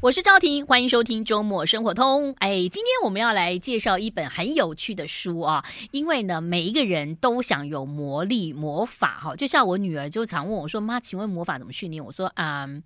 我是赵婷，欢迎收听周末生活通。哎，今天我们要来介绍一本很有趣的书啊，因为呢，每一个人都想有魔力、魔法哈。就像我女儿就常问我说：“妈，请问魔法怎么训练？”我说：“嗯。”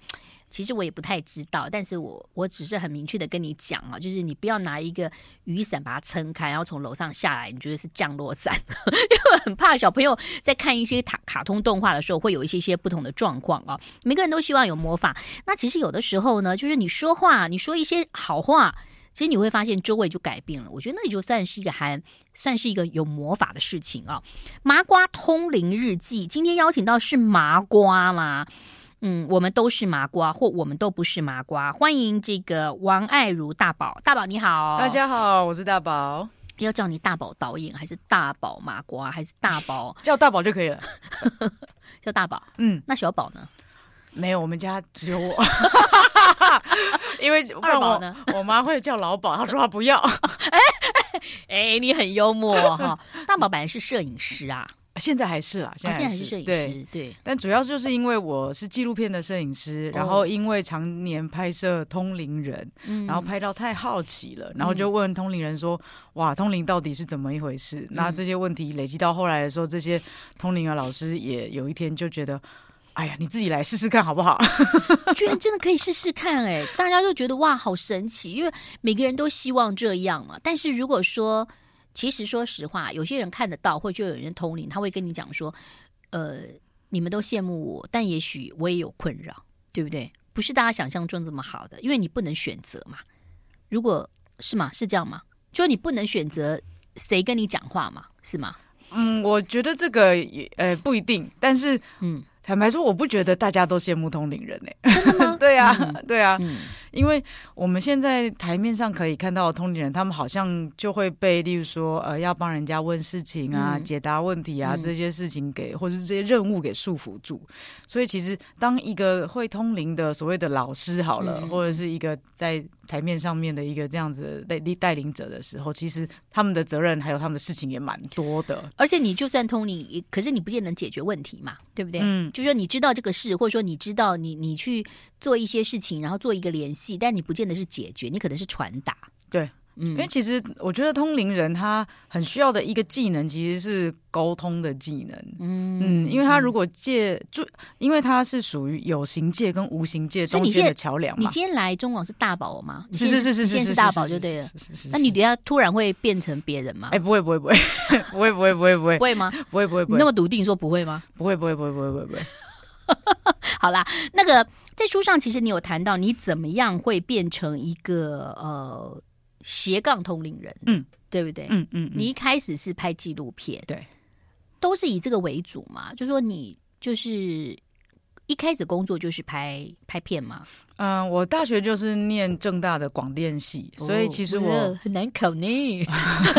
其实我也不太知道，但是我我只是很明确的跟你讲啊，就是你不要拿一个雨伞把它撑开，然后从楼上下来，你觉得是降落伞，因为很怕小朋友在看一些卡卡通动画的时候会有一些些不同的状况啊。每个人都希望有魔法，那其实有的时候呢，就是你说话，你说一些好话，其实你会发现周围就改变了。我觉得那也就算是一个还算是一个有魔法的事情啊。麻瓜通灵日记，今天邀请到是麻瓜吗？嗯，我们都是麻瓜，或我们都不是麻瓜。欢迎这个王爱如大宝，大宝你好，大家好，我是大宝。要叫你大宝导演，还是大宝麻瓜，还是大宝叫大宝就可以了？叫大宝。嗯，那小宝呢？没有，我们家只有我。因为二宝呢，我妈会叫老宝，她说她不要。哎哎，你很幽默哈。大宝本来是摄影师啊。现在还是啦，现在还是摄、哦、影师。对，对，但主要就是因为我是纪录片的摄影师，哦、然后因为常年拍摄通灵人，嗯、然后拍到太好奇了，然后就问通灵人说：“嗯、哇，通灵到底是怎么一回事？”嗯、那这些问题累积到后来的时候，这些通灵的老师也有一天就觉得：“哎呀，你自己来试试看好不好？” 居然真的可以试试看哎、欸！大家就觉得哇，好神奇，因为每个人都希望这样嘛。但是如果说，其实，说实话，有些人看得到，或者就有人通灵，他会跟你讲说：“呃，你们都羡慕我，但也许我也有困扰，对不对？不是大家想象中这么好的，因为你不能选择嘛。如果是吗？是这样吗？就你不能选择谁跟你讲话嘛？是吗？嗯，我觉得这个也呃不一定，但是嗯。坦白说，我不觉得大家都羡慕通灵人呢、欸。真的吗？对啊，嗯、对啊，嗯、因为我们现在台面上可以看到的通灵人，他们好像就会被，例如说，呃，要帮人家问事情啊、嗯、解答问题啊、嗯、这些事情给，或者是这些任务给束缚住。所以，其实当一个会通灵的所谓的老师好了，嗯、或者是一个在台面上面的一个这样子带带领者的时候，其实他们的责任还有他们的事情也蛮多的。而且，你就算通灵，可是你不见得能解决问题嘛，对不对？嗯。就是说你知道这个事，或者说你知道你你去做一些事情，然后做一个联系，但你不见得是解决，你可能是传达。对。嗯，因为其实我觉得通灵人他很需要的一个技能，其实是沟通的技能。嗯嗯，因为他如果借就，因为他是属于有形界跟无形界中间的桥梁嘛。你今天来中广是大宝吗？是是是是是是大宝就对了。那你等下突然会变成别人吗？哎，不会不会不会 不会不会不会不会不会吗？不会不会不会。你那么笃定说不会吗？不会不会不会不会不会不会。好啦，那个在书上其实你有谈到你怎么样会变成一个呃。斜杠通灵人，嗯，对不对？嗯嗯，嗯，你一开始是拍纪录片，对，都是以这个为主嘛？就说你就是一开始工作就是拍拍片嘛。嗯，我大学就是念正大的广电系，哦、所以其实我很难考呢。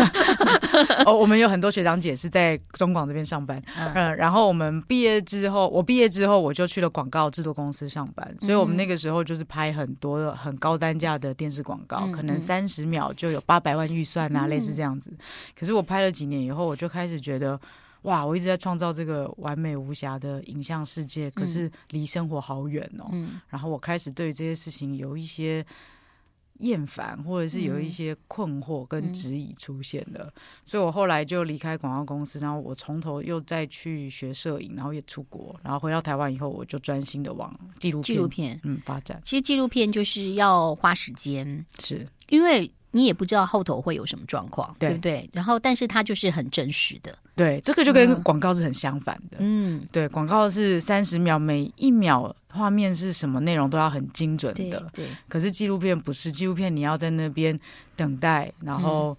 哦，我们有很多学长姐是在中广这边上班，嗯，嗯，然后我们毕业之后，我毕业之后我就去了广告制作公司上班，所以我们那个时候就是拍很多很高单价的电视广告，嗯、可能三十秒就有八百万预算啊，嗯、类似这样子。可是我拍了几年以后，我就开始觉得。哇！我一直在创造这个完美无瑕的影像世界，可是离生活好远哦。嗯、然后我开始对这些事情有一些厌烦，或者是有一些困惑跟质疑出现了。嗯、所以我后来就离开广告公司，然后我从头又再去学摄影，然后也出国，然后回到台湾以后，我就专心的往纪录片、纪录片嗯发展。其实纪录片就是要花时间，是因为。你也不知道后头会有什么状况，对，对不对？然后，但是它就是很真实的。对，这个就跟广告是很相反的。嗯，对，广告是三十秒，每一秒画面是什么内容都要很精准的。对，对，可是纪录片不是，纪录片你要在那边等待，然后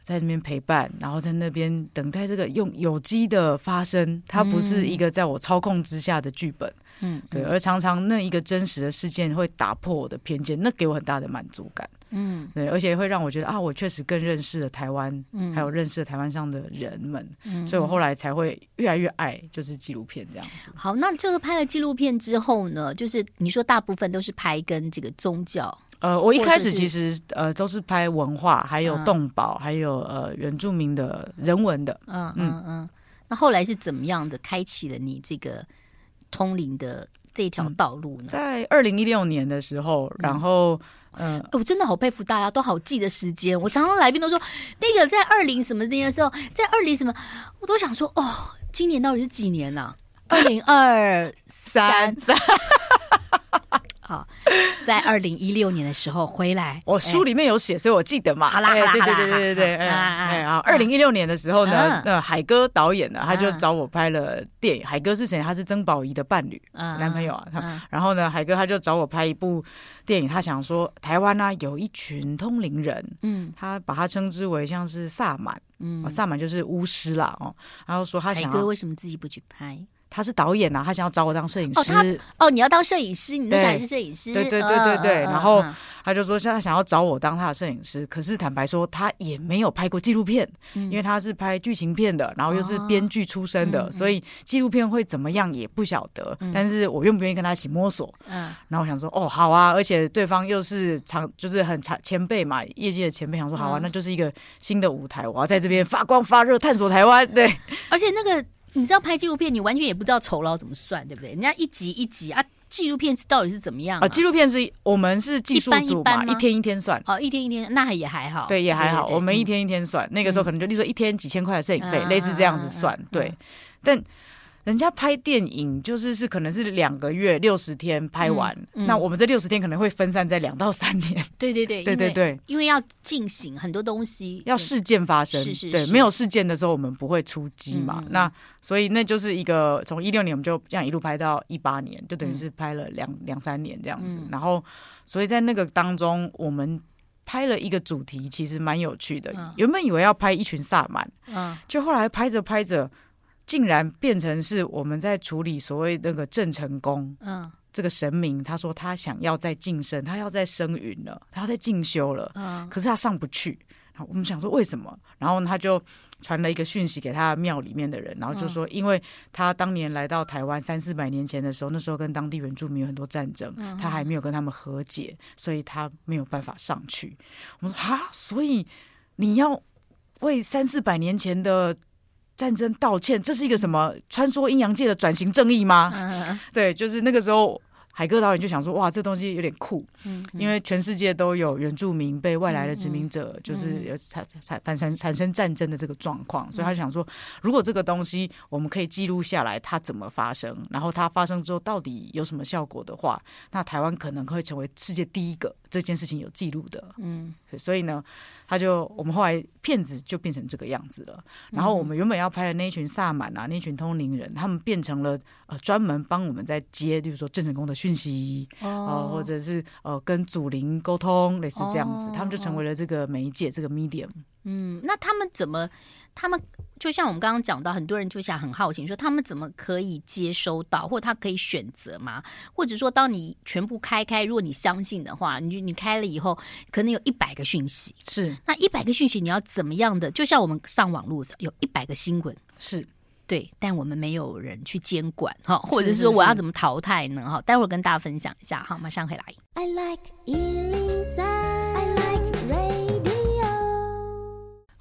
在那边陪伴，然后在那边等待这个用有机的发生。它不是一个在我操控之下的剧本。嗯，对，而常常那一个真实的事件会打破我的偏见，那给我很大的满足感。嗯，对，而且会让我觉得啊，我确实更认识了台湾，嗯，还有认识了台湾上的人们，嗯，所以我后来才会越来越爱就是纪录片这样子。好，那这个拍了纪录片之后呢，就是你说大部分都是拍跟这个宗教，呃，我一开始其实呃都是拍文化，还有动保，嗯、还有呃原住民的人文的，嗯嗯。嗯。那后来是怎么样的开启了你这个通灵的这条道路呢？在二零一六年的时候，然后嗯，呃、我真的好佩服大家，都好记得时间。我常常来宾都说，那个在二零什么那个时候，在二零什么，我都想说，哦，今年到底是几年呢、啊？二零二三三。好，在二零一六年的时候回来，我书里面有写，所以我记得嘛。好啦，好啦，对对对对对，哎哎啊！二零一六年的时候呢，那海哥导演呢，他就找我拍了电影。海哥是谁？他是曾宝仪的伴侣，男朋友啊。然后呢，海哥他就找我拍一部电影，他想说台湾呢有一群通灵人，嗯，他把他称之为像是萨满，嗯，萨满就是巫师啦哦。然后说他想，海哥为什么自己不去拍？他是导演呐，他想要找我当摄影师。哦，哦，你要当摄影师，你的想也是摄影师。对对对对对。然后他就说，现在想要找我当他的摄影师。可是坦白说，他也没有拍过纪录片，因为他是拍剧情片的，然后又是编剧出身的，所以纪录片会怎么样也不晓得。但是我愿不愿意跟他一起摸索？嗯。然后我想说，哦，好啊，而且对方又是长，就是很长前辈嘛，业界的前辈，想说好啊，那就是一个新的舞台，我要在这边发光发热，探索台湾。对，而且那个。你知道拍纪录片，你完全也不知道酬劳怎么算，对不对？人家一集一集啊，纪录片是到底是怎么样啊？纪录片是我们是技术组嘛，一天一天算。哦，一天一天，那也还好。对，也还好。我们一天一天算，那个时候可能就例如说一天几千块的摄影费，类似这样子算。对，但。人家拍电影就是是可能是两个月六十天拍完，嗯嗯、那我们这六十天可能会分散在两到三年。对 对对，对对 对，因为要进行很多东西，要事件发生。是是，是，对，没有事件的时候我们不会出击嘛。嗯、那所以那就是一个从一六年我们就这样一路拍到一八年，就等于是拍了两两三年这样子。嗯、然后所以在那个当中，我们拍了一个主题，其实蛮有趣的。嗯、原本以为要拍一群萨满，嗯，就后来拍着拍着。竟然变成是我们在处理所谓那个郑成功，嗯，这个神明，他说他想要再晋升，他要再升云了，他要再进修了，嗯，可是他上不去。然后我们想说为什么？然后他就传了一个讯息给他庙里面的人，然后就说，因为他当年来到台湾三四百年前的时候，那时候跟当地原住民有很多战争，他还没有跟他们和解，所以他没有办法上去。我们说啊，所以你要为三四百年前的。战争道歉，这是一个什么穿梭阴阳界的转型正义吗？嗯、对，就是那个时候，海哥导演就想说，哇，这东西有点酷，嗯嗯、因为全世界都有原住民被外来的殖民者，就是产产产产生产生战争的这个状况，所以他就想说，如果这个东西我们可以记录下来，它怎么发生，然后它发生之后到底有什么效果的话，那台湾可能会成为世界第一个这件事情有记录的。嗯，所以呢。他就我们后来骗子就变成这个样子了，然后我们原本要拍的那一群萨满啊，那群通灵人，他们变成了呃专门帮我们在接，就是说郑成功的讯息哦、呃，或者是呃跟祖灵沟通，类似这样子，他们就成为了这个媒介，这个 medium。嗯，那他们怎么？他们就像我们刚刚讲到，很多人就想很好奇，说他们怎么可以接收到，或者他可以选择吗？或者说，当你全部开开，如果你相信的话，你你开了以后，可能有一百个讯息，是那一百个讯息，你要怎么样的？就像我们上网络有一百个新闻，是对，但我们没有人去监管哈，或者是说我要怎么淘汰呢？哈，待会儿跟大家分享一下哈，马上回来。I like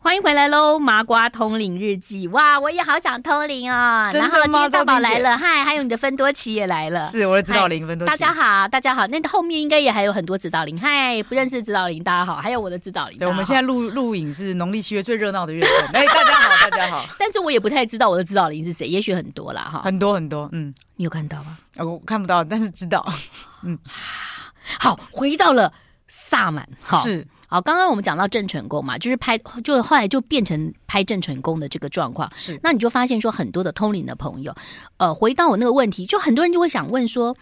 欢迎回来喽，麻瓜通灵日记哇！我也好想通灵哦。然后今天大宝来了，嗨，还有你的芬多奇也来了，是我的指导灵芬多奇。大家好，大家好，那后面应该也还有很多指导灵，嗨，不认识指导灵，大家好，还有我的指导灵。对，我们现在录录影是农历七月最热闹的月份，哎，大家好，大家好。但是我也不太知道我的指导灵是谁，也许很多啦，哈，很多很多，嗯，你有看到吗？我看不到，但是知道，嗯，好，回到了萨满，哈，是。好，刚刚我们讲到郑成功嘛，就是拍，就后来就变成拍郑成功的这个状况。是，那你就发现说，很多的通灵的朋友，呃，回到我那个问题，就很多人就会想问说，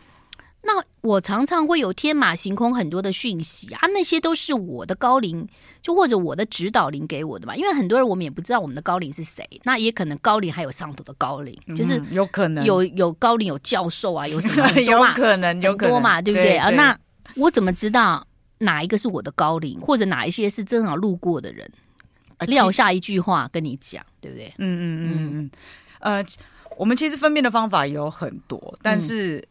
那我常常会有天马行空很多的讯息啊，那些都是我的高灵，就或者我的指导灵给我的嘛？因为很多人我们也不知道我们的高灵是谁，那也可能高灵还有上头的高灵，就是有可能有有高灵有教授啊，有什么 有可能有多嘛，对不对啊？那我怎么知道？哪一个是我的高龄，或者哪一些是正好路过的人，撂下一句话跟你讲，对不对？嗯嗯嗯嗯。呃，我们其实分辨的方法有很多，但是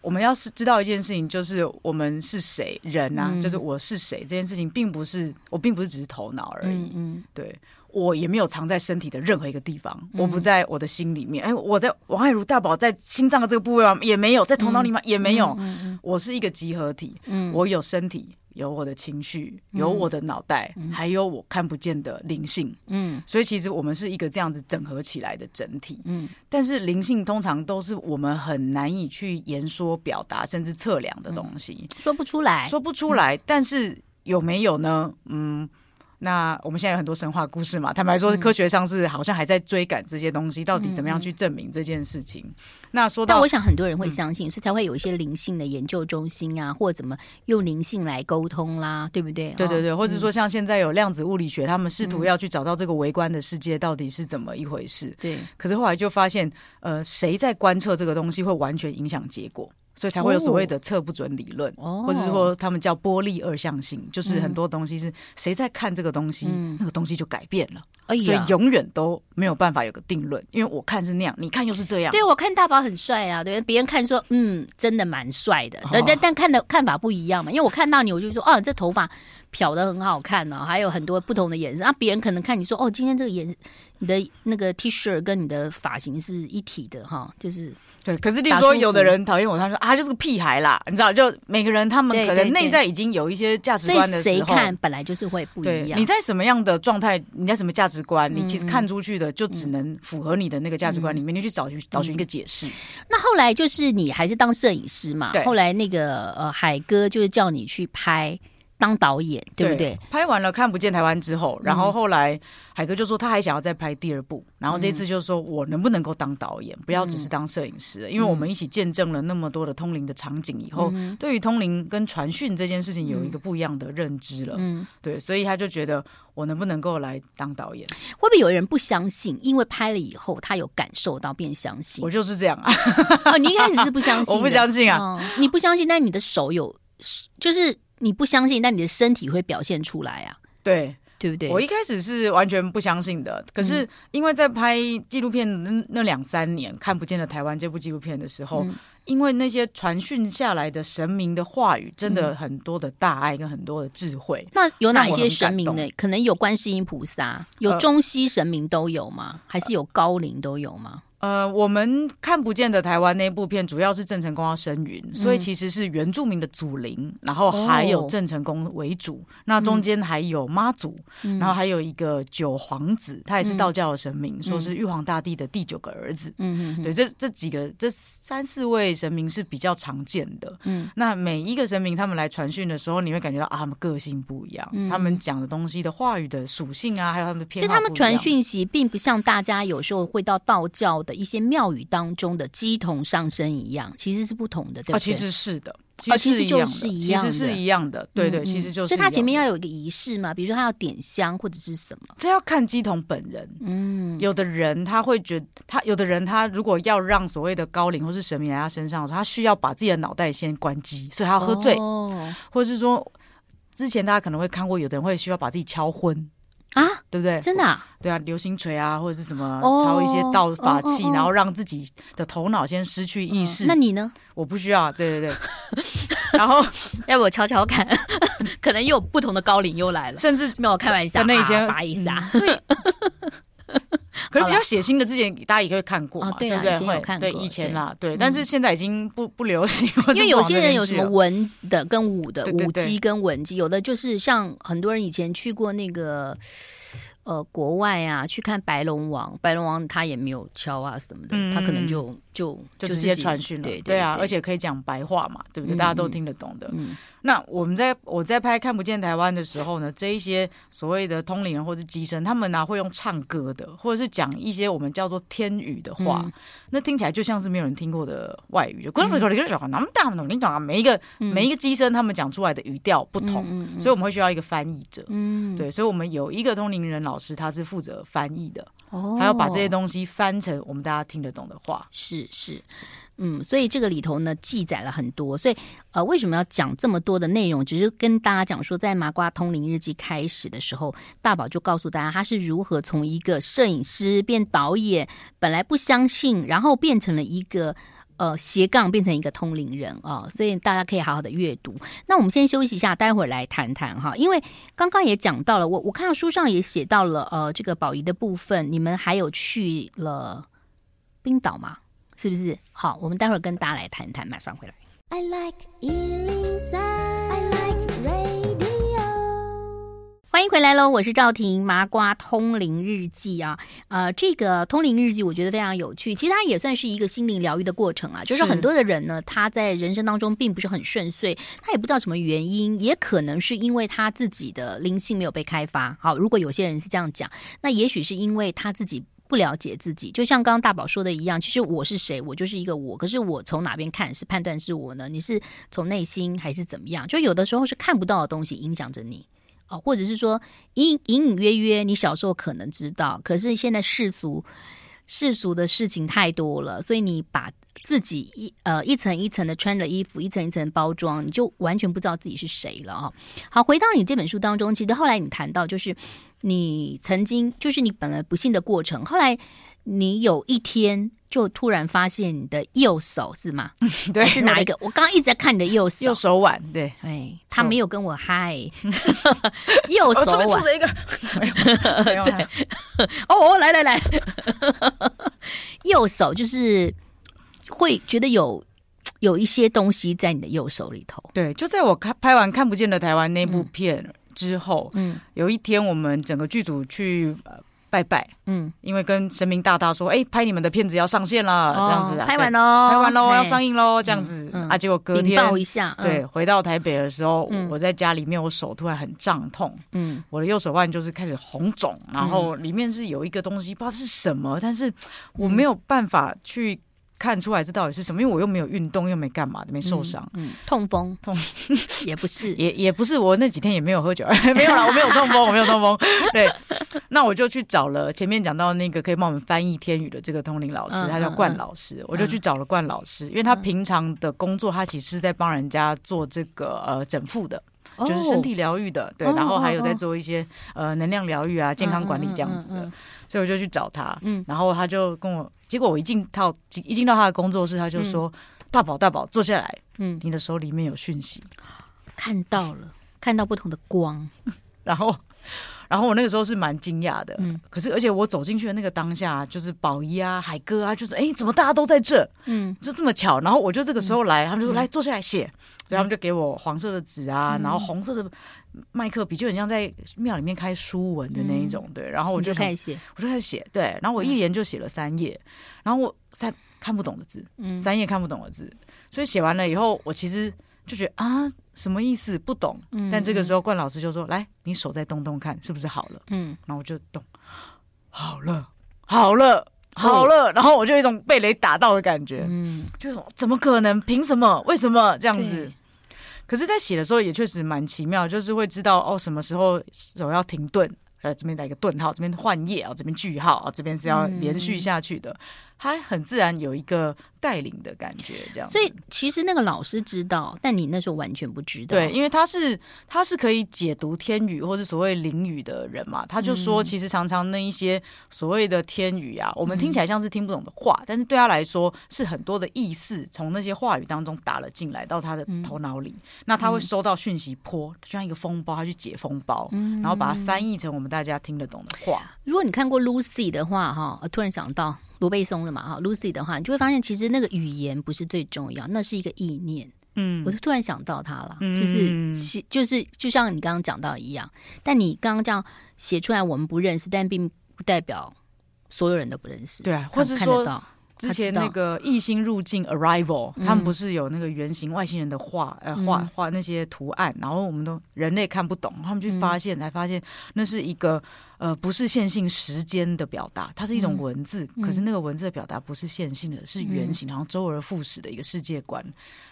我们要是知道一件事情，就是我们是谁人啊，就是我是谁这件事情，并不是我并不是只是头脑而已。嗯，对，我也没有藏在身体的任何一个地方，我不在我的心里面。哎，我在王爱如大宝在心脏的这个部位吗？也没有，在头脑里面？也没有。我是一个集合体。嗯，我有身体，有我的情绪，有我的脑袋，还有我看不见的灵性。嗯，所以其实我们是一个这样子整合起来的整体。嗯，但是灵性通常都是我们很难以去言说、表达，甚至测量的东西，说不出来，说不出来。但是有没有呢？嗯。那我们现在有很多神话故事嘛，坦白说，科学上是好像还在追赶这些东西，到底怎么样去证明这件事情？嗯、那说到，但我想很多人会相信，嗯、所以才会有一些灵性的研究中心啊，或者怎么用灵性来沟通啦，对不对？对对对，或者说像现在有量子物理学，他们试图要去找到这个微观的世界到底是怎么一回事。对，可是后来就发现，呃，谁在观测这个东西会完全影响结果。所以才会有所谓的测不准理论，哦、或者是说他们叫波粒二象性，哦、就是很多东西是谁在看这个东西，嗯、那个东西就改变了。哎、所以永远都没有办法有个定论，因为我看是那样，你看又是这样。对，我看大宝很帅啊，对，别人看说嗯，真的蛮帅的，但、哦、但看的看法不一样嘛。因为我看到你，我就说哦，这头发漂的很好看呢、哦，还有很多不同的颜色。啊，别人可能看你说哦，今天这个颜，你的那个 T 恤跟你的发型是一体的哈，就是。对，可是例如说，有的人讨厌我，他说啊，就是个屁孩啦，你知道，就每个人他们可能内在已经有一些价值观的时候，谁看本来就是会不一样。你在什么样的状态，你在什么价值观，你其实看出去的就只能符合你的那个价值观里面，你去找寻找寻一个解释。那后来就是你还是当摄影师嘛？对。后来那个呃海哥就是叫你去拍。当导演对不对？对，拍完了看不见台湾之后，然后后来海哥就说他还想要再拍第二部，嗯、然后这次就说我能不能够当导演，不要只是当摄影师，嗯、因为我们一起见证了那么多的通灵的场景以后，嗯、对于通灵跟传讯这件事情有一个不一样的认知了。嗯，对，所以他就觉得我能不能够来当导演？会不会有人不相信？因为拍了以后他有感受到，变相信。我就是这样啊。哦，你一开始是不相信，我不相信啊、哦。你不相信，但你的手有，就是。你不相信，但你的身体会表现出来啊？对，对不对？我一开始是完全不相信的，可是因为在拍纪录片那那两三年，看不见的台湾这部纪录片的时候，嗯、因为那些传讯下来的神明的话语，真的很多的大爱跟很多的智慧。嗯、那有哪一些神明呢？可能有观世音菩萨，有中西神明都有吗？呃、还是有高龄都有吗？呃，我们看不见的台湾那部片，主要是郑成功要生云，嗯、所以其实是原住民的祖灵，然后还有郑成功为主，哦、那中间还有妈祖，嗯、然后还有一个九皇子，他也是道教的神明，嗯、说是玉皇大帝的第九个儿子。嗯嗯，对，这这几个这三四位神明是比较常见的。嗯，那每一个神明他们来传讯的时候，你会感觉到啊，他们个性不一样，嗯、他们讲的东西的话语的属性啊，还有他们的偏好，所以他们传讯息并不像大家有时候会到道教的一些庙宇当中的鸡童上身一样，其实是不同的，对不对？啊，其实是的，其实就是一样的，其实是一样的，对对，其实就是。所以他前面要有一个仪式嘛，比如说他要点香或者是什么，这要看鸡童本人。嗯，有的人他会觉得，他有的人他如果要让所谓的高龄或是神明来他身上的时候，他需要把自己的脑袋先关机，所以他要喝醉，哦，或者是说，之前大家可能会看过，有的人会需要把自己敲昏。啊，对不对？真的、啊，对啊，流星锤啊，或者是什么，操一些道法器，然后让自己的头脑先失去意识。那你呢？我不需要，对对对。然后要不我瞧瞧看，可能又有不同的高龄又来了，甚至没有开玩笑，那以前拔一下。可是比较血腥的，之前大家也可以看过嘛，对不对？会对以前啦，对，但是现在已经不不流行。因为有些人有什么文的跟武的，武技跟文技，有的就是像很多人以前去过那个。呃，国外啊，去看白龙王，白龙王他也没有敲啊什么的，嗯、他可能就就就直接传讯了，对啊，而且可以讲白话嘛，对不对？嗯、大家都听得懂的。嗯、那我们在我在拍看不见台湾的时候呢，这一些所谓的通灵人或者机身，他们呢、啊、会用唱歌的，或者是讲一些我们叫做天语的话，嗯、那听起来就像是没有人听过的外语，就你懂啊？每一个、嗯、每一个机身，他们讲出来的语调不同，所以我们会需要一个翻译者。嗯，对，所以我们有一个通灵人老。师，他是负责翻译的，哦，还要把这些东西翻成我们大家听得懂的话。是是，嗯，所以这个里头呢，记载了很多。所以呃，为什么要讲这么多的内容？只是跟大家讲说，在麻瓜通灵日记开始的时候，大宝就告诉大家他是如何从一个摄影师变导演，本来不相信，然后变成了一个呃斜杠变成一个通灵人啊、所以大家可以好好的阅读。那我们先休息一下，待会儿来谈谈哈，因为刚刚也讲到了，我我看到书上也写到了呃这个宝仪的部分，你们还有去了冰岛吗？是不是？好，我们待会儿跟大家来谈谈，马上回来。I like 欢迎回来喽！我是赵婷，麻瓜通灵日记啊，呃，这个通灵日记我觉得非常有趣，其实它也算是一个心灵疗愈的过程啊。就是很多的人呢，他在人生当中并不是很顺遂，他也不知道什么原因，也可能是因为他自己的灵性没有被开发。好，如果有些人是这样讲，那也许是因为他自己不了解自己。就像刚刚大宝说的一样，其实我是谁？我就是一个我。可是我从哪边看是判断是我呢？你是从内心还是怎么样？就有的时候是看不到的东西影响着你。哦，或者是说隐隐隐约约，你小时候可能知道，可是现在世俗世俗的事情太多了，所以你把自己一呃一层一层的穿着衣服，一层一层包装，你就完全不知道自己是谁了哦。好，回到你这本书当中，其实后来你谈到，就是你曾经就是你本来不幸的过程，后来你有一天。就突然发现你的右手是吗？对，是哪一个？我刚刚一直在看你的右手，右手腕。对，哎，他没有跟我嗨，右手腕。出了一个，对，哦，来来来，右手就是会觉得有 有一些东西在你的右手里头。对，就在我看拍完《看不见的台湾》那部片之后，嗯，有一天我们整个剧组去。拜拜，嗯，因为跟神明大大说，哎、欸，拍你们的片子要上线了，哦、这样子，啊，拍完喽，拍完喽，要上映喽，这样子，嗯。嗯、啊，结果隔天，一下，嗯、对，回到台北的时候，嗯、我在家里面，我手突然很胀痛，嗯，我的右手腕就是开始红肿，然后里面是有一个东西，不知道是什么，但是我没有办法去。看出来这到底是什么？因为我又没有运动，又没干嘛，没受伤。嗯，痛风痛 也不是，也也不是。我那几天也没有喝酒，没有啦，我没有痛风，我没有痛风。对，那我就去找了前面讲到那个可以帮我们翻译天语的这个通灵老师，他叫冠老师，我就去找了冠老师，因为他平常的工作，他其实是在帮人家做这个呃整复的，就是身体疗愈的，对，然后还有在做一些呃能量疗愈啊、健康管理这样子的，所以我就去找他，嗯，然后他就跟我。结果我一进到一进到他的工作室，他就说：“嗯、大宝大宝，坐下来。嗯，你的手里面有讯息，看到了，看到不同的光。然后，然后我那个时候是蛮惊讶的。嗯，可是而且我走进去的那个当下，就是宝仪啊、海哥啊，就是哎，怎么大家都在这？嗯，就这么巧。然后我就这个时候来，他们就说：来坐下来写。所以他们就给我黄色的纸啊，然后红色的麦克笔，就很像在庙里面开书文的那一种。对，然后我就开始写，我就开始写。对，然后我一连就写了三页，然后我三看不懂的字，嗯三页看不懂的字，所以写完了以后，我其实就觉得啊，什么意思？不懂。但这个时候冠老师就说：“来，你手再动动看，是不是好了？”嗯，然后我就动，好了，好了，好了。然后我就有一种被雷打到的感觉。嗯，就是怎么可能？凭什么？为什么这样子？可是，在写的时候也确实蛮奇妙，就是会知道哦，什么时候手要停顿，呃，这边来一个顿号，这边换页啊，这边句号啊，这边是要连续下去的。嗯他很自然有一个带领的感觉，这样。所以其实那个老师知道，但你那时候完全不知道。对，因为他是他是可以解读天语或者所谓灵语的人嘛，他就说，其实常常那一些所谓的天语啊，嗯、我们听起来像是听不懂的话，嗯、但是对他来说是很多的意思从那些话语当中打了进来到他的头脑里，嗯、那他会收到讯息波，就像一个风暴，他去解风暴，嗯、然后把它翻译成我们大家听得懂的话。如果你看过 Lucy 的话，哈，突然想到。罗贝松的嘛哈，Lucy 的话，你就会发现其实那个语言不是最重要，那是一个意念。嗯，我就突然想到他了，嗯、就是其就是就像你刚刚讲到一样，但你刚刚这样写出来，我们不认识，但并不代表所有人都不认识。对啊，或是说看得到之前那个异星入境 Arrival，他们不是有那个原型外星人的画，呃画画那些图案，然后我们都人类看不懂，他们去发现、嗯、才发现那是一个。呃，不是线性时间的表达，它是一种文字，嗯、可是那个文字的表达不是线性的，嗯、是圆形，然后周而复始的一个世界观。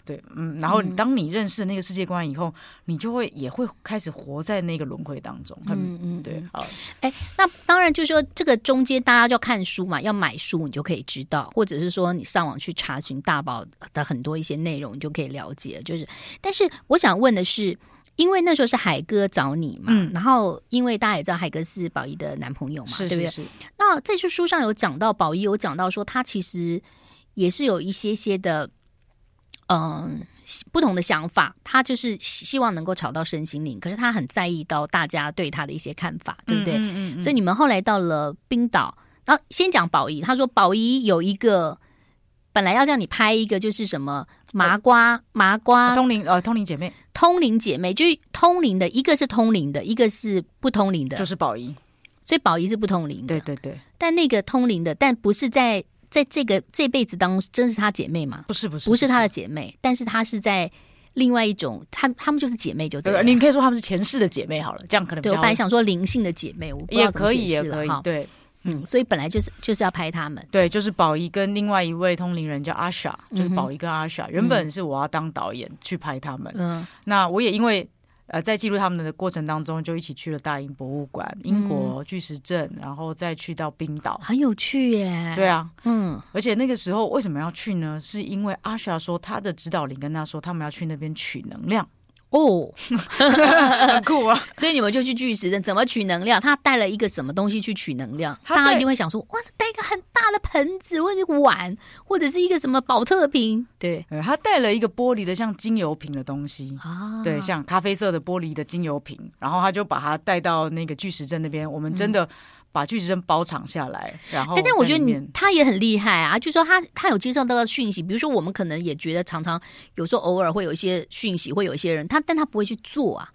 对，嗯，然后当你认识那个世界观以后，你就会也会开始活在那个轮回当中。嗯嗯，对，好。哎，那当然就是说这个中间大家就要看书嘛，要买书你就可以知道，或者是说你上网去查询大宝的很多一些内容，你就可以了解。就是，但是我想问的是。因为那时候是海哥找你嘛，嗯、然后因为大家也知道海哥是宝仪的男朋友嘛，是是是对不对？那这书书上有讲到宝仪有讲到说他其实也是有一些些的，嗯，不同的想法。他就是希望能够炒到身心灵，可是他很在意到大家对他的一些看法，对不对？嗯嗯嗯嗯，所以你们后来到了冰岛，然后先讲宝仪，他说宝仪有一个。本来要叫你拍一个，就是什么麻瓜麻瓜通灵呃通灵姐妹通灵姐妹，就是通灵的一个是通灵的，一个是不通灵的，就是宝仪，所以宝仪是不通灵的，对对对。但那个通灵的，但不是在在这个这辈子当中，真是她姐妹吗？不是不是不是她的姐妹，但是她是在另外一种，她她们就是姐妹就对了。你可以说她们是前世的姐妹好了，这样可能对。我本来想说灵性的姐妹，我也可以也可以哈。对。嗯，所以本来就是就是要拍他们，对，就是宝仪跟另外一位通灵人叫阿莎，就是宝仪跟阿莎，原本是我要当导演去拍他们，嗯，那我也因为呃在记录他们的过程当中，就一起去了大英博物馆、英国巨石阵，然后再去到冰岛，很有趣耶，对啊，嗯，而且那个时候为什么要去呢？是因为阿莎说他的指导灵跟他说，他们要去那边取能量。哦，很酷啊！所以你们就去巨石阵，怎么取能量？他带了一个什么东西去取能量？大家一定会想说：哇，带一个很大的盆子，或者碗，或者是一个什么保特瓶？对，他带了一个玻璃的像精油瓶的东西啊，对，像咖啡色的玻璃的精油瓶，然后他就把它带到那个巨石阵那边。我们真的。把巨石阵包场下来，然后，但我觉得你他也很厉害啊，就是说他他有接受到的讯息，比如说我们可能也觉得常常有时候偶尔会有一些讯息，会有一些人他，但他不会去做啊，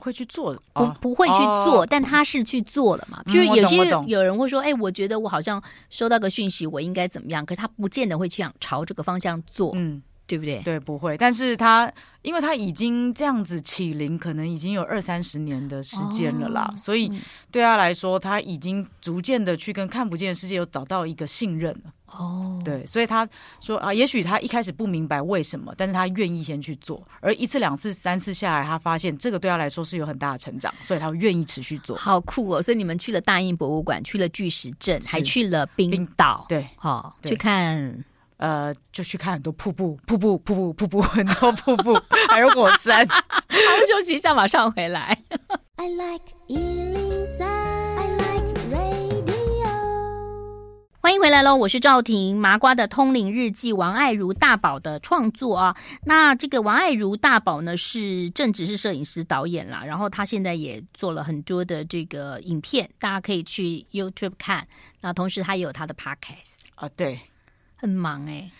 会去做的，不不会去做，但他是去做了嘛。就是有些有人会说，哎，我觉得我好像收到个讯息，我应该怎么样？可是他不见得会去想朝这个方向做，嗯。对不对？对，不会。但是他，因为他已经这样子起灵，可能已经有二三十年的时间了啦，哦、所以对他来说，他已经逐渐的去跟看不见的世界有找到一个信任了。哦，对，所以他说啊，也许他一开始不明白为什么，但是他愿意先去做，而一次、两次、三次下来，他发现这个对他来说是有很大的成长，所以他愿意持续做。好酷哦！所以你们去了大英博物馆，去了巨石阵，还去了冰岛，对，好去看。呃，就去看很多瀑布，瀑布，瀑布，瀑布，很多瀑布，还有火山。好，休息一下，马上回来。I like 欢迎回来喽，我是赵婷，麻瓜的通灵日记，王爱如大宝的创作啊。那这个王爱如大宝呢，是正职是摄影师导演啦，然后他现在也做了很多的这个影片，大家可以去 YouTube 看。那同时他也有他的 Podcast 啊，对。很忙哎、欸，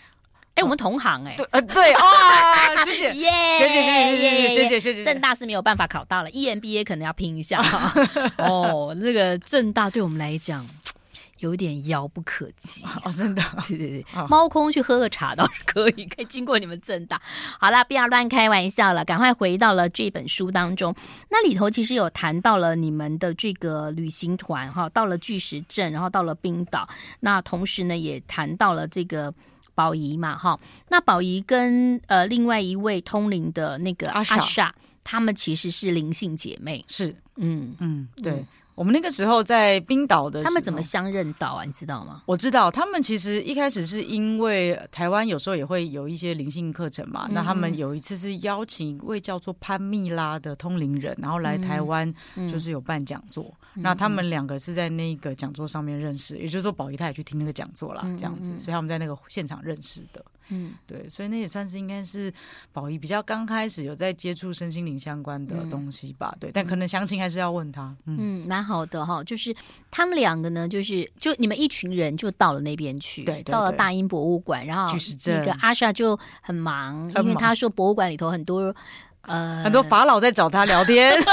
哎、欸，我们同行哎、欸，对，呃，对啊，学姐，耶，学姐，学姐，学姐，学姐，学姐，正大是没有办法考到了，EMBA 可能要拼一下。哈。哦，这个正大对我们来讲有点遥不可及 哦，真的，对对对，猫空去喝个茶倒是可以，可以经过你们正大。好了，不要乱开玩笑了，赶快回到了这本书当中。那里头其实有谈到了你们的这个旅行团哈，到了巨石阵，然后到了冰岛。那同时呢，也谈到了这个宝仪嘛哈。那宝仪跟呃另外一位通灵的那个阿莎，他们其实是灵性姐妹，是，嗯嗯，对。嗯我们那个时候在冰岛的他们怎么相认到啊？你知道吗？我知道，他们其实一开始是因为台湾有时候也会有一些灵性课程嘛。嗯、那他们有一次是邀请一位叫做潘蜜拉的通灵人，然后来台湾，就是有办讲座。嗯、那他们两个是在那个讲座上面认识，也就是说宝仪他也去听那个讲座了，这样子，所以他们在那个现场认识的。嗯，对，所以那也算是应该是宝仪比较刚开始有在接触身心灵相关的东西吧。嗯、对，但可能详情还是要问他。嗯，蛮、嗯、好的哈，就是他们两个呢，就是就你们一群人就到了那边去，对，到了大英博物馆，然后那个阿莎就很忙，很忙，因为他说博物馆里头很多呃很多法老在找他聊天。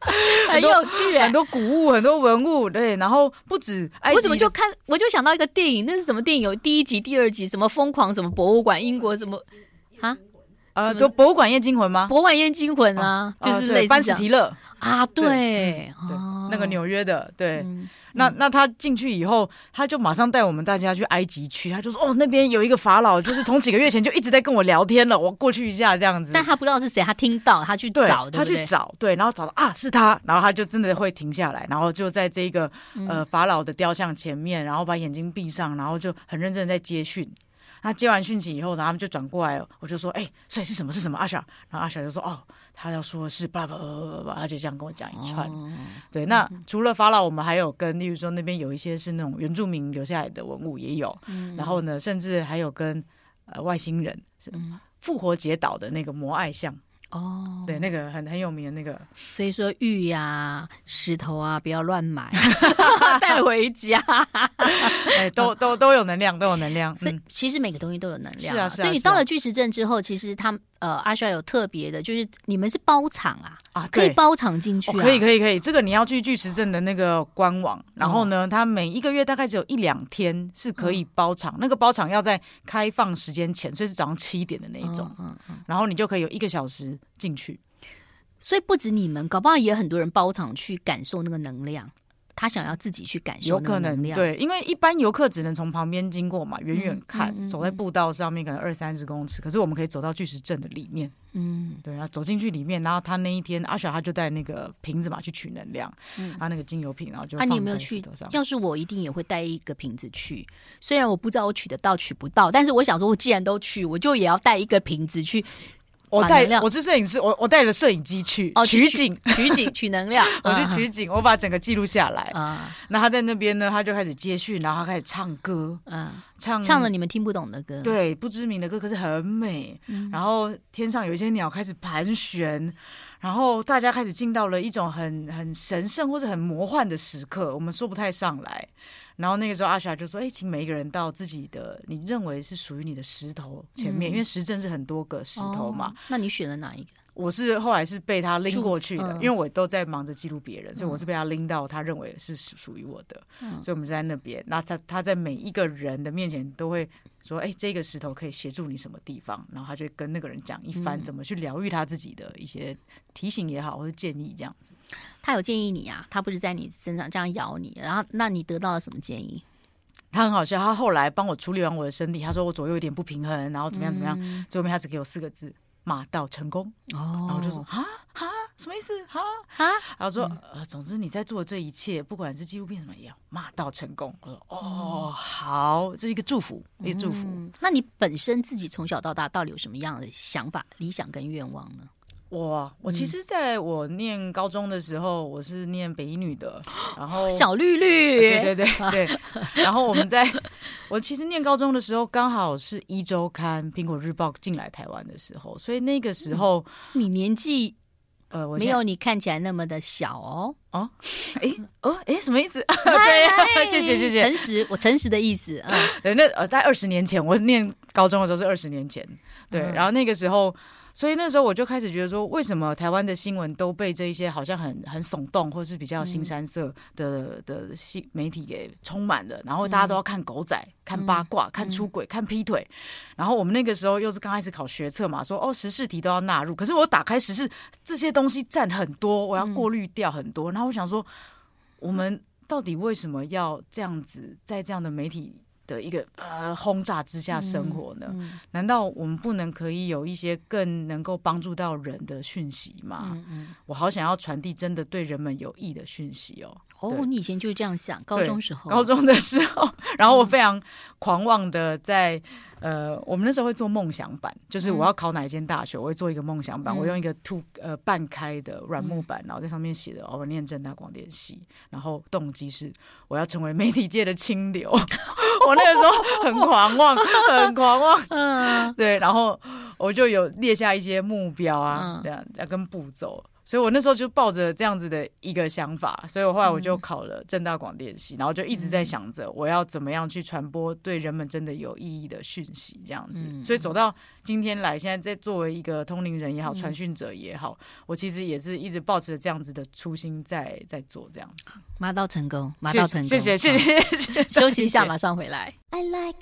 很有趣、欸，很多古物，很多文物，对，然后不止。我怎么就看，我就想到一个电影，那是什么电影？有第一集、第二集，什么疯狂什么博物馆，英国什么啊？呃，都博物馆夜惊魂吗？博物馆夜惊魂啊，啊就是类似班史提勒啊，对，对，那个纽约的，对。嗯那那他进去以后，他就马上带我们大家去埃及去，他就说：“哦，那边有一个法老，就是从几个月前就一直在跟我聊天了，我过去一下这样子。”但他不知道是谁，他听到他去找，他去找，对，然后找到啊是他，然后他就真的会停下来，然后就在这个呃法老的雕像前面，然后把眼睛闭上，然后就很认真的在接讯。他接完讯息以后，然后他们就转过来，我就说：“哎，所以是什么？是什么？阿小。”然后阿小就说：“哦。”他要说的是叭叭叭叭叭，他就这样跟我讲一串。哦、对，那除了法老，我们还有跟，例如说那边有一些是那种原住民留下来的文物也有，嗯、然后呢，甚至还有跟呃外星人，复活节岛的那个摩艾像。哦，对，那个很很有名的那个，所以说玉呀、啊、石头啊，不要乱买，带回家。哎，都都都有能量，都有能量。所以、嗯、其实每个东西都有能量。是啊，是啊。所以你到了巨石阵之后，其实他们呃阿帅有特别的，就是你们是包场啊，啊，可以包场进去、啊哦。可以，可以，可以。这个你要去巨石镇的那个官网，然后呢，他每一个月大概只有一两天是可以包场，嗯、那个包场要在开放时间前，所以是早上七点的那一种。嗯嗯，嗯。然后你就可以有一个小时。进去，所以不止你们，搞不好也很多人包场去感受那个能量。他想要自己去感受，有可能对，因为一般游客只能从旁边经过嘛，远远看，嗯嗯嗯、走在步道上面可能二三十公尺，可是我们可以走到巨石阵的里面，嗯，对，然后走进去里面，然后他那一天阿雪他就带那个瓶子嘛去取能量，嗯，他那个精油瓶，然后就放在石头上。啊、要是我一定也会带一个瓶子去，虽然我不知道我取得到取不到，但是我想说，我既然都去，我就也要带一个瓶子去。我带我是摄影师，我我带着摄影机去取景，取景取能量，我去取景，我把整个记录下来。啊，那他在那边呢，他就开始接续，然后他开始唱歌，嗯，唱唱了你们听不懂的歌，对，不知名的歌，可是很美。然后天上有一些鸟开始盘旋，然后大家开始进到了一种很很神圣或者很魔幻的时刻，我们说不太上来。然后那个时候，阿霞就说：“哎，请每一个人到自己的你认为是属于你的石头前面，嗯、因为石阵是很多个石头嘛。哦、那你选了哪一个？我是后来是被他拎过去的，嗯、因为我都在忙着记录别人，所以我是被他拎到他认为是属于我的。嗯、所以我们就在那边，那他他在每一个人的面前都会说：哎，这个石头可以协助你什么地方？然后他就跟那个人讲一番怎么去疗愈他自己的一些提醒也好，或者建议这样子。”他有建议你啊？他不是在你身上这样咬你，然后那你得到了什么建议？他很好笑，他后来帮我处理完我的身体，他说我左右有点不平衡，然后怎么样怎么样，嗯、最后面他只给我四个字：马到成功。哦，然后我就说哈哈，什么意思？哈哈，然后说、嗯、呃，总之你在做的这一切，不管是纪录片什么也要，马到成功。我说哦，好，这是一个祝福，一个祝福。嗯、那你本身自己从小到大到底有什么样的想法、理想跟愿望呢？我我其实在我念高中的时候，我是念北一女的，然后 小绿绿，对对对 对，然后我们在，我其实念高中的时候，刚好是一周刊、苹果日报进来台湾的时候，所以那个时候你年纪呃没有你看起来那么的小哦哦，哎哦哎什么意思？对，谢谢谢谢，诚实，我诚实的意思啊，对，那呃在二十年前，我念高中的时候是二十年前，对，然后那个时候。所以那时候我就开始觉得说，为什么台湾的新闻都被这一些好像很很耸动，或是比较新三色的的新媒体给充满了？然后大家都要看狗仔、看八卦、看出轨、看劈腿。然后我们那个时候又是刚开始考学测嘛，说哦时事题都要纳入。可是我打开时事这些东西占很多，我要过滤掉很多。然后我想说，我们到底为什么要这样子在这样的媒体？的一个呃轰炸之下生活呢？嗯嗯、难道我们不能可以有一些更能够帮助到人的讯息吗？我好想要传递真的对人们有益的讯息哦。哦，你以前就是这样想，高中时候，高中的时候，然后我非常狂妄的在。呃，我们那时候会做梦想版，就是我要考哪一间大学，我会做一个梦想板，我用一个凸呃半开的软木板，然后在上面写的哦，我念正大广电系，然后动机是我要成为媒体界的清流。我那个时候很狂妄，很狂妄，嗯，对，然后我就有列下一些目标啊，这样要跟步骤。所以我那时候就抱着这样子的一个想法，所以我后来我就考了正大广电系，然后就一直在想着我要怎么样去传播对人们真的有意义的讯息，这样子。所以走到今天来，现在在作为一个通灵人也好，传讯者也好，我其实也是一直抱持着这样子的初心在在做这样子。马到成功，马到成功，谢谢谢谢谢谢，休息一下，马上回来。I like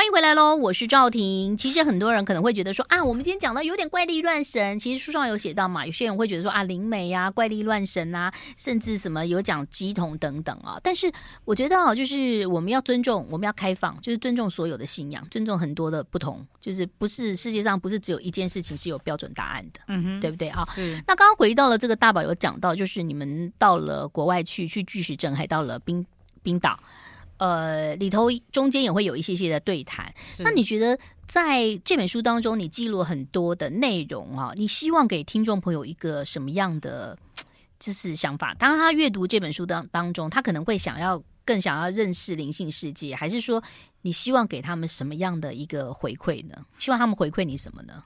欢迎回来喽，我是赵婷。其实很多人可能会觉得说啊，我们今天讲的有点怪力乱神。其实书上有写到嘛，有些人会觉得说啊，灵媒呀、啊、怪力乱神啊，甚至什么有讲乩童等等啊。但是我觉得啊，就是我们要尊重，我们要开放，就是尊重所有的信仰，尊重很多的不同，就是不是世界上不是只有一件事情是有标准答案的，嗯哼，对不对啊？是。那刚刚回到了这个大宝有讲到，就是你们到了国外去，去巨石阵，还到了冰冰岛。呃里头中间也会有一些些的对谈。那你觉得在这本书当中，你记录了很多的内容啊？你希望给听众朋友一个什么样的就是想法？当他阅读这本书当当中，他可能会想要更想要认识灵性世界，还是说你希望给他们什么样的一个回馈呢？希望他们回馈你什么呢？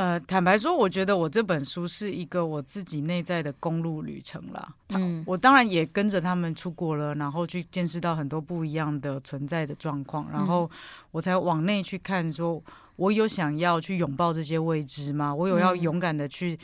呃，坦白说，我觉得我这本书是一个我自己内在的公路旅程啦。嗯，我当然也跟着他们出国了，然后去见识到很多不一样的存在的状况，然后我才往内去看，说我有想要去拥抱这些未知吗？我有要勇敢的去。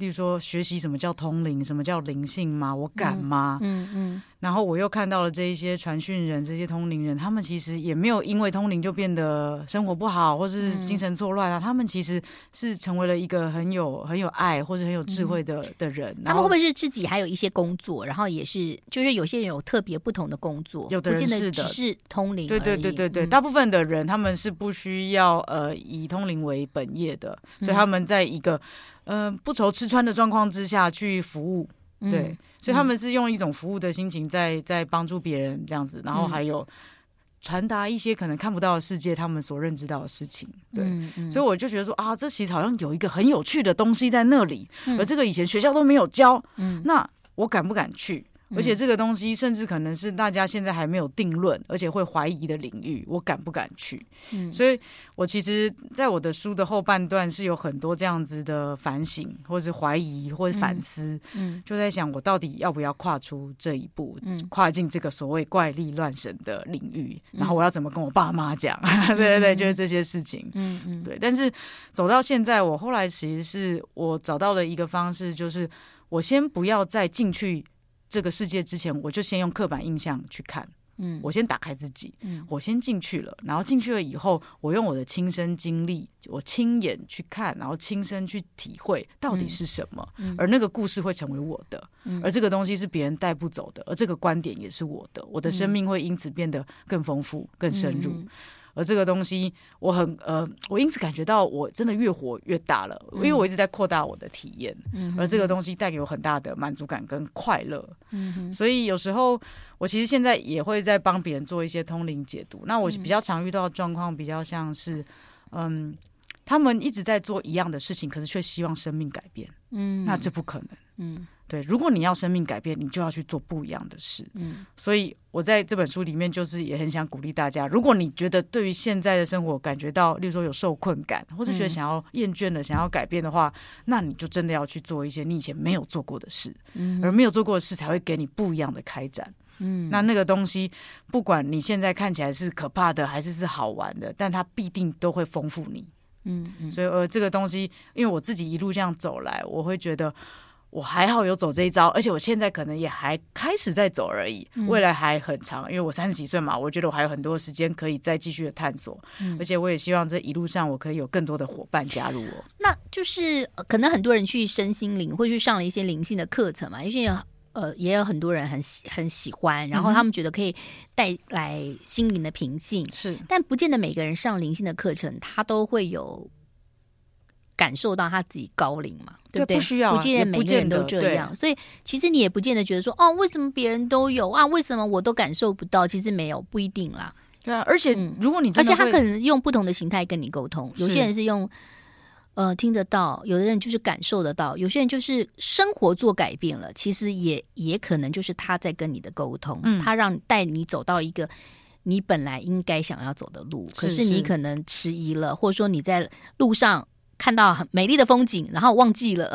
例如说，学习什么叫通灵，什么叫灵性吗？我敢吗？嗯嗯，嗯。然后我又看到了这一些传讯人，这些通灵人，他们其实也没有因为通灵就变得生活不好，或是精神错乱啊。嗯、他们其实是成为了一个很有很有爱或者很有智慧的、嗯、的人。他们会不会是自己还有一些工作？然后也是，就是有些人有特别不同的工作，有的人是的，只是通灵。对对对对对，嗯、大部分的人他们是不需要呃以通灵为本业的，所以他们在一个。嗯、呃，不愁吃穿的状况之下去服务，对，嗯、所以他们是用一种服务的心情在在帮助别人这样子，然后还有传达一些可能看不到的世界，他们所认知到的事情，对，嗯嗯、所以我就觉得说啊，这其实好像有一个很有趣的东西在那里，嗯、而这个以前学校都没有教，嗯，那我敢不敢去？而且这个东西甚至可能是大家现在还没有定论，而且会怀疑的领域，我敢不敢去？嗯，所以我其实在我的书的后半段是有很多这样子的反省，或是怀疑，或是反思，嗯，就在想我到底要不要跨出这一步，嗯，跨进这个所谓怪力乱神的领域，然后我要怎么跟我爸妈讲？对对对，就是这些事情，嗯嗯，对。但是走到现在，我后来其实是我找到了一个方式，就是我先不要再进去。这个世界之前，我就先用刻板印象去看，嗯，我先打开自己，嗯，我先进去了，然后进去了以后，我用我的亲身经历，我亲眼去看，然后亲身去体会到底是什么，嗯，而那个故事会成为我的，嗯，而这个东西是别人带不走的，而这个观点也是我的，我的生命会因此变得更丰富、更深入。嗯而这个东西，我很呃，我因此感觉到我真的越活越大了，因为我一直在扩大我的体验。嗯，而这个东西带给我很大的满足感跟快乐。嗯，所以有时候我其实现在也会在帮别人做一些通灵解读。那我比较常遇到的状况，比较像是，嗯，他们一直在做一样的事情，可是却希望生命改变。嗯，那这不可能。嗯。对，如果你要生命改变，你就要去做不一样的事。嗯，所以我在这本书里面就是也很想鼓励大家，如果你觉得对于现在的生活感觉到，例如说有受困感，或者觉得想要厌倦了、嗯、想要改变的话，那你就真的要去做一些你以前没有做过的事。嗯，而没有做过的事才会给你不一样的开展。嗯，那那个东西，不管你现在看起来是可怕的还是是好玩的，但它必定都会丰富你。嗯嗯，所以呃，这个东西，因为我自己一路这样走来，我会觉得。我还好有走这一招，而且我现在可能也还开始在走而已，未来还很长，因为我三十几岁嘛，我觉得我还有很多时间可以再继续的探索，嗯、而且我也希望这一路上我可以有更多的伙伴加入我。那就是可能很多人去身心灵，会去上了一些灵性的课程嘛，因为呃也有很多人很喜很喜欢，然后他们觉得可以带来心灵的平静，是、嗯，但不见得每个人上灵性的课程，他都会有。感受到他自己高龄嘛，对不对？不需要，不见得每个人都这样，所以其实你也不见得觉得说，哦，为什么别人都有啊？为什么我都感受不到？其实没有，不一定啦。对啊，而且如果你而且他可能用不同的形态跟你沟通，有些人是用呃听得到，有的人就是感受得到，有些人就是生活做改变了，其实也也可能就是他在跟你的沟通，嗯，他让带你走到一个你本来应该想要走的路，可是你可能迟疑了，或者说你在路上。看到很美丽的风景，然后忘记了，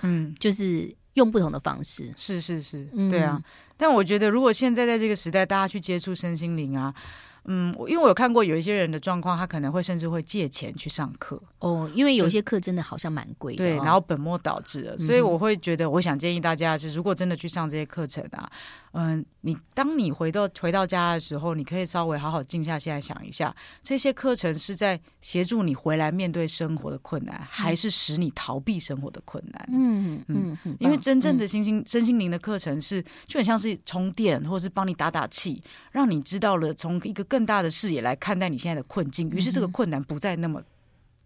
嗯，就是用不同的方式，是是是，对啊。嗯、但我觉得，如果现在在这个时代，大家去接触身心灵啊。嗯，因为我有看过有一些人的状况，他可能会甚至会借钱去上课。哦，因为有些课真的好像蛮贵的，哦，对，然后本末倒置了，所以我会觉得，我想建议大家是，如果真的去上这些课程啊，嗯，你当你回到回到家的时候，你可以稍微好好静下心来想一下，这些课程是在协助你回来面对生活的困难，嗯、还是使你逃避生活的困难？嗯嗯嗯，因为真正的心心身心灵的课程是就很像是充电，或者是帮你打打气，让你知道了从一个更更大的视野来看待你现在的困境，于是这个困难不再那么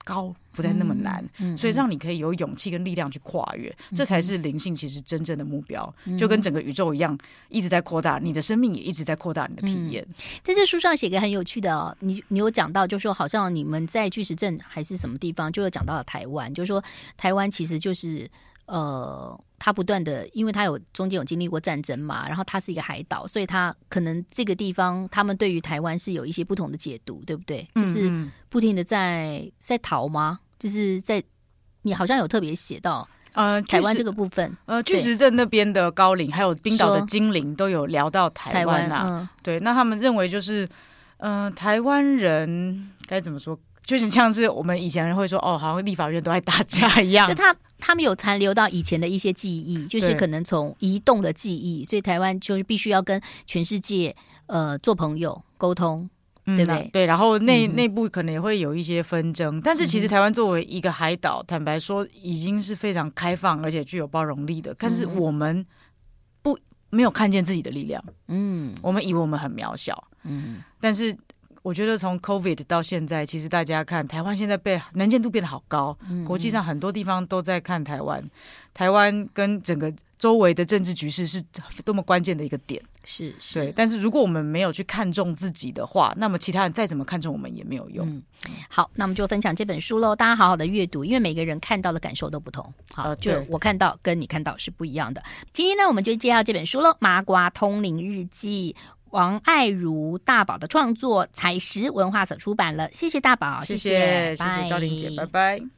高，不再那么难，嗯嗯、所以让你可以有勇气跟力量去跨越，嗯、这才是灵性其实真正的目标。嗯、就跟整个宇宙一样，一直在扩大，你的生命也一直在扩大你的体验。嗯、在这书上写个很有趣的哦，你你有讲到，就是说好像你们在巨石镇还是什么地方，就有讲到了台湾，就是说台湾其实就是呃，他不断的，因为他有中间有经历过战争嘛，然后他是一个海岛，所以他可能这个地方他们对于台湾是有一些不同的解读，对不对？就是不停的在在逃吗？就是在你好像有特别写到呃台湾这个部分。呃巨石阵那边的高岭还有冰岛的精灵都有聊到台湾啊，嗯、对，那他们认为就是嗯、呃、台湾人该怎么说，就是像是我们以前人会说哦，好像立法院都在打架一样，就他他们有残留到以前的一些记忆，就是可能从移动的记忆，所以台湾就是必须要跟全世界呃做朋友沟通。对吧？对，然后内内部可能也会有一些纷争，嗯、但是其实台湾作为一个海岛，坦白说已经是非常开放而且具有包容力的。但是我们不没有看见自己的力量，嗯，我们以为我们很渺小，嗯，但是我觉得从 COVID 到现在，其实大家看台湾现在被能见度变得好高，嗯、国际上很多地方都在看台湾，台湾跟整个周围的政治局势是多么关键的一个点。是是，对，但是如果我们没有去看重自己的话，那么其他人再怎么看重我们也没有用。嗯、好，那我们就分享这本书喽，大家好好的阅读，因为每个人看到的感受都不同。好，呃、就我看到跟你看到是不一样的。今天呢，我们就介绍这本书喽，《麻瓜通灵日记》，王爱如大宝的创作，采石文化所出版了。谢谢大宝，谢谢，谢谢，谢谢昭玲姐，拜拜。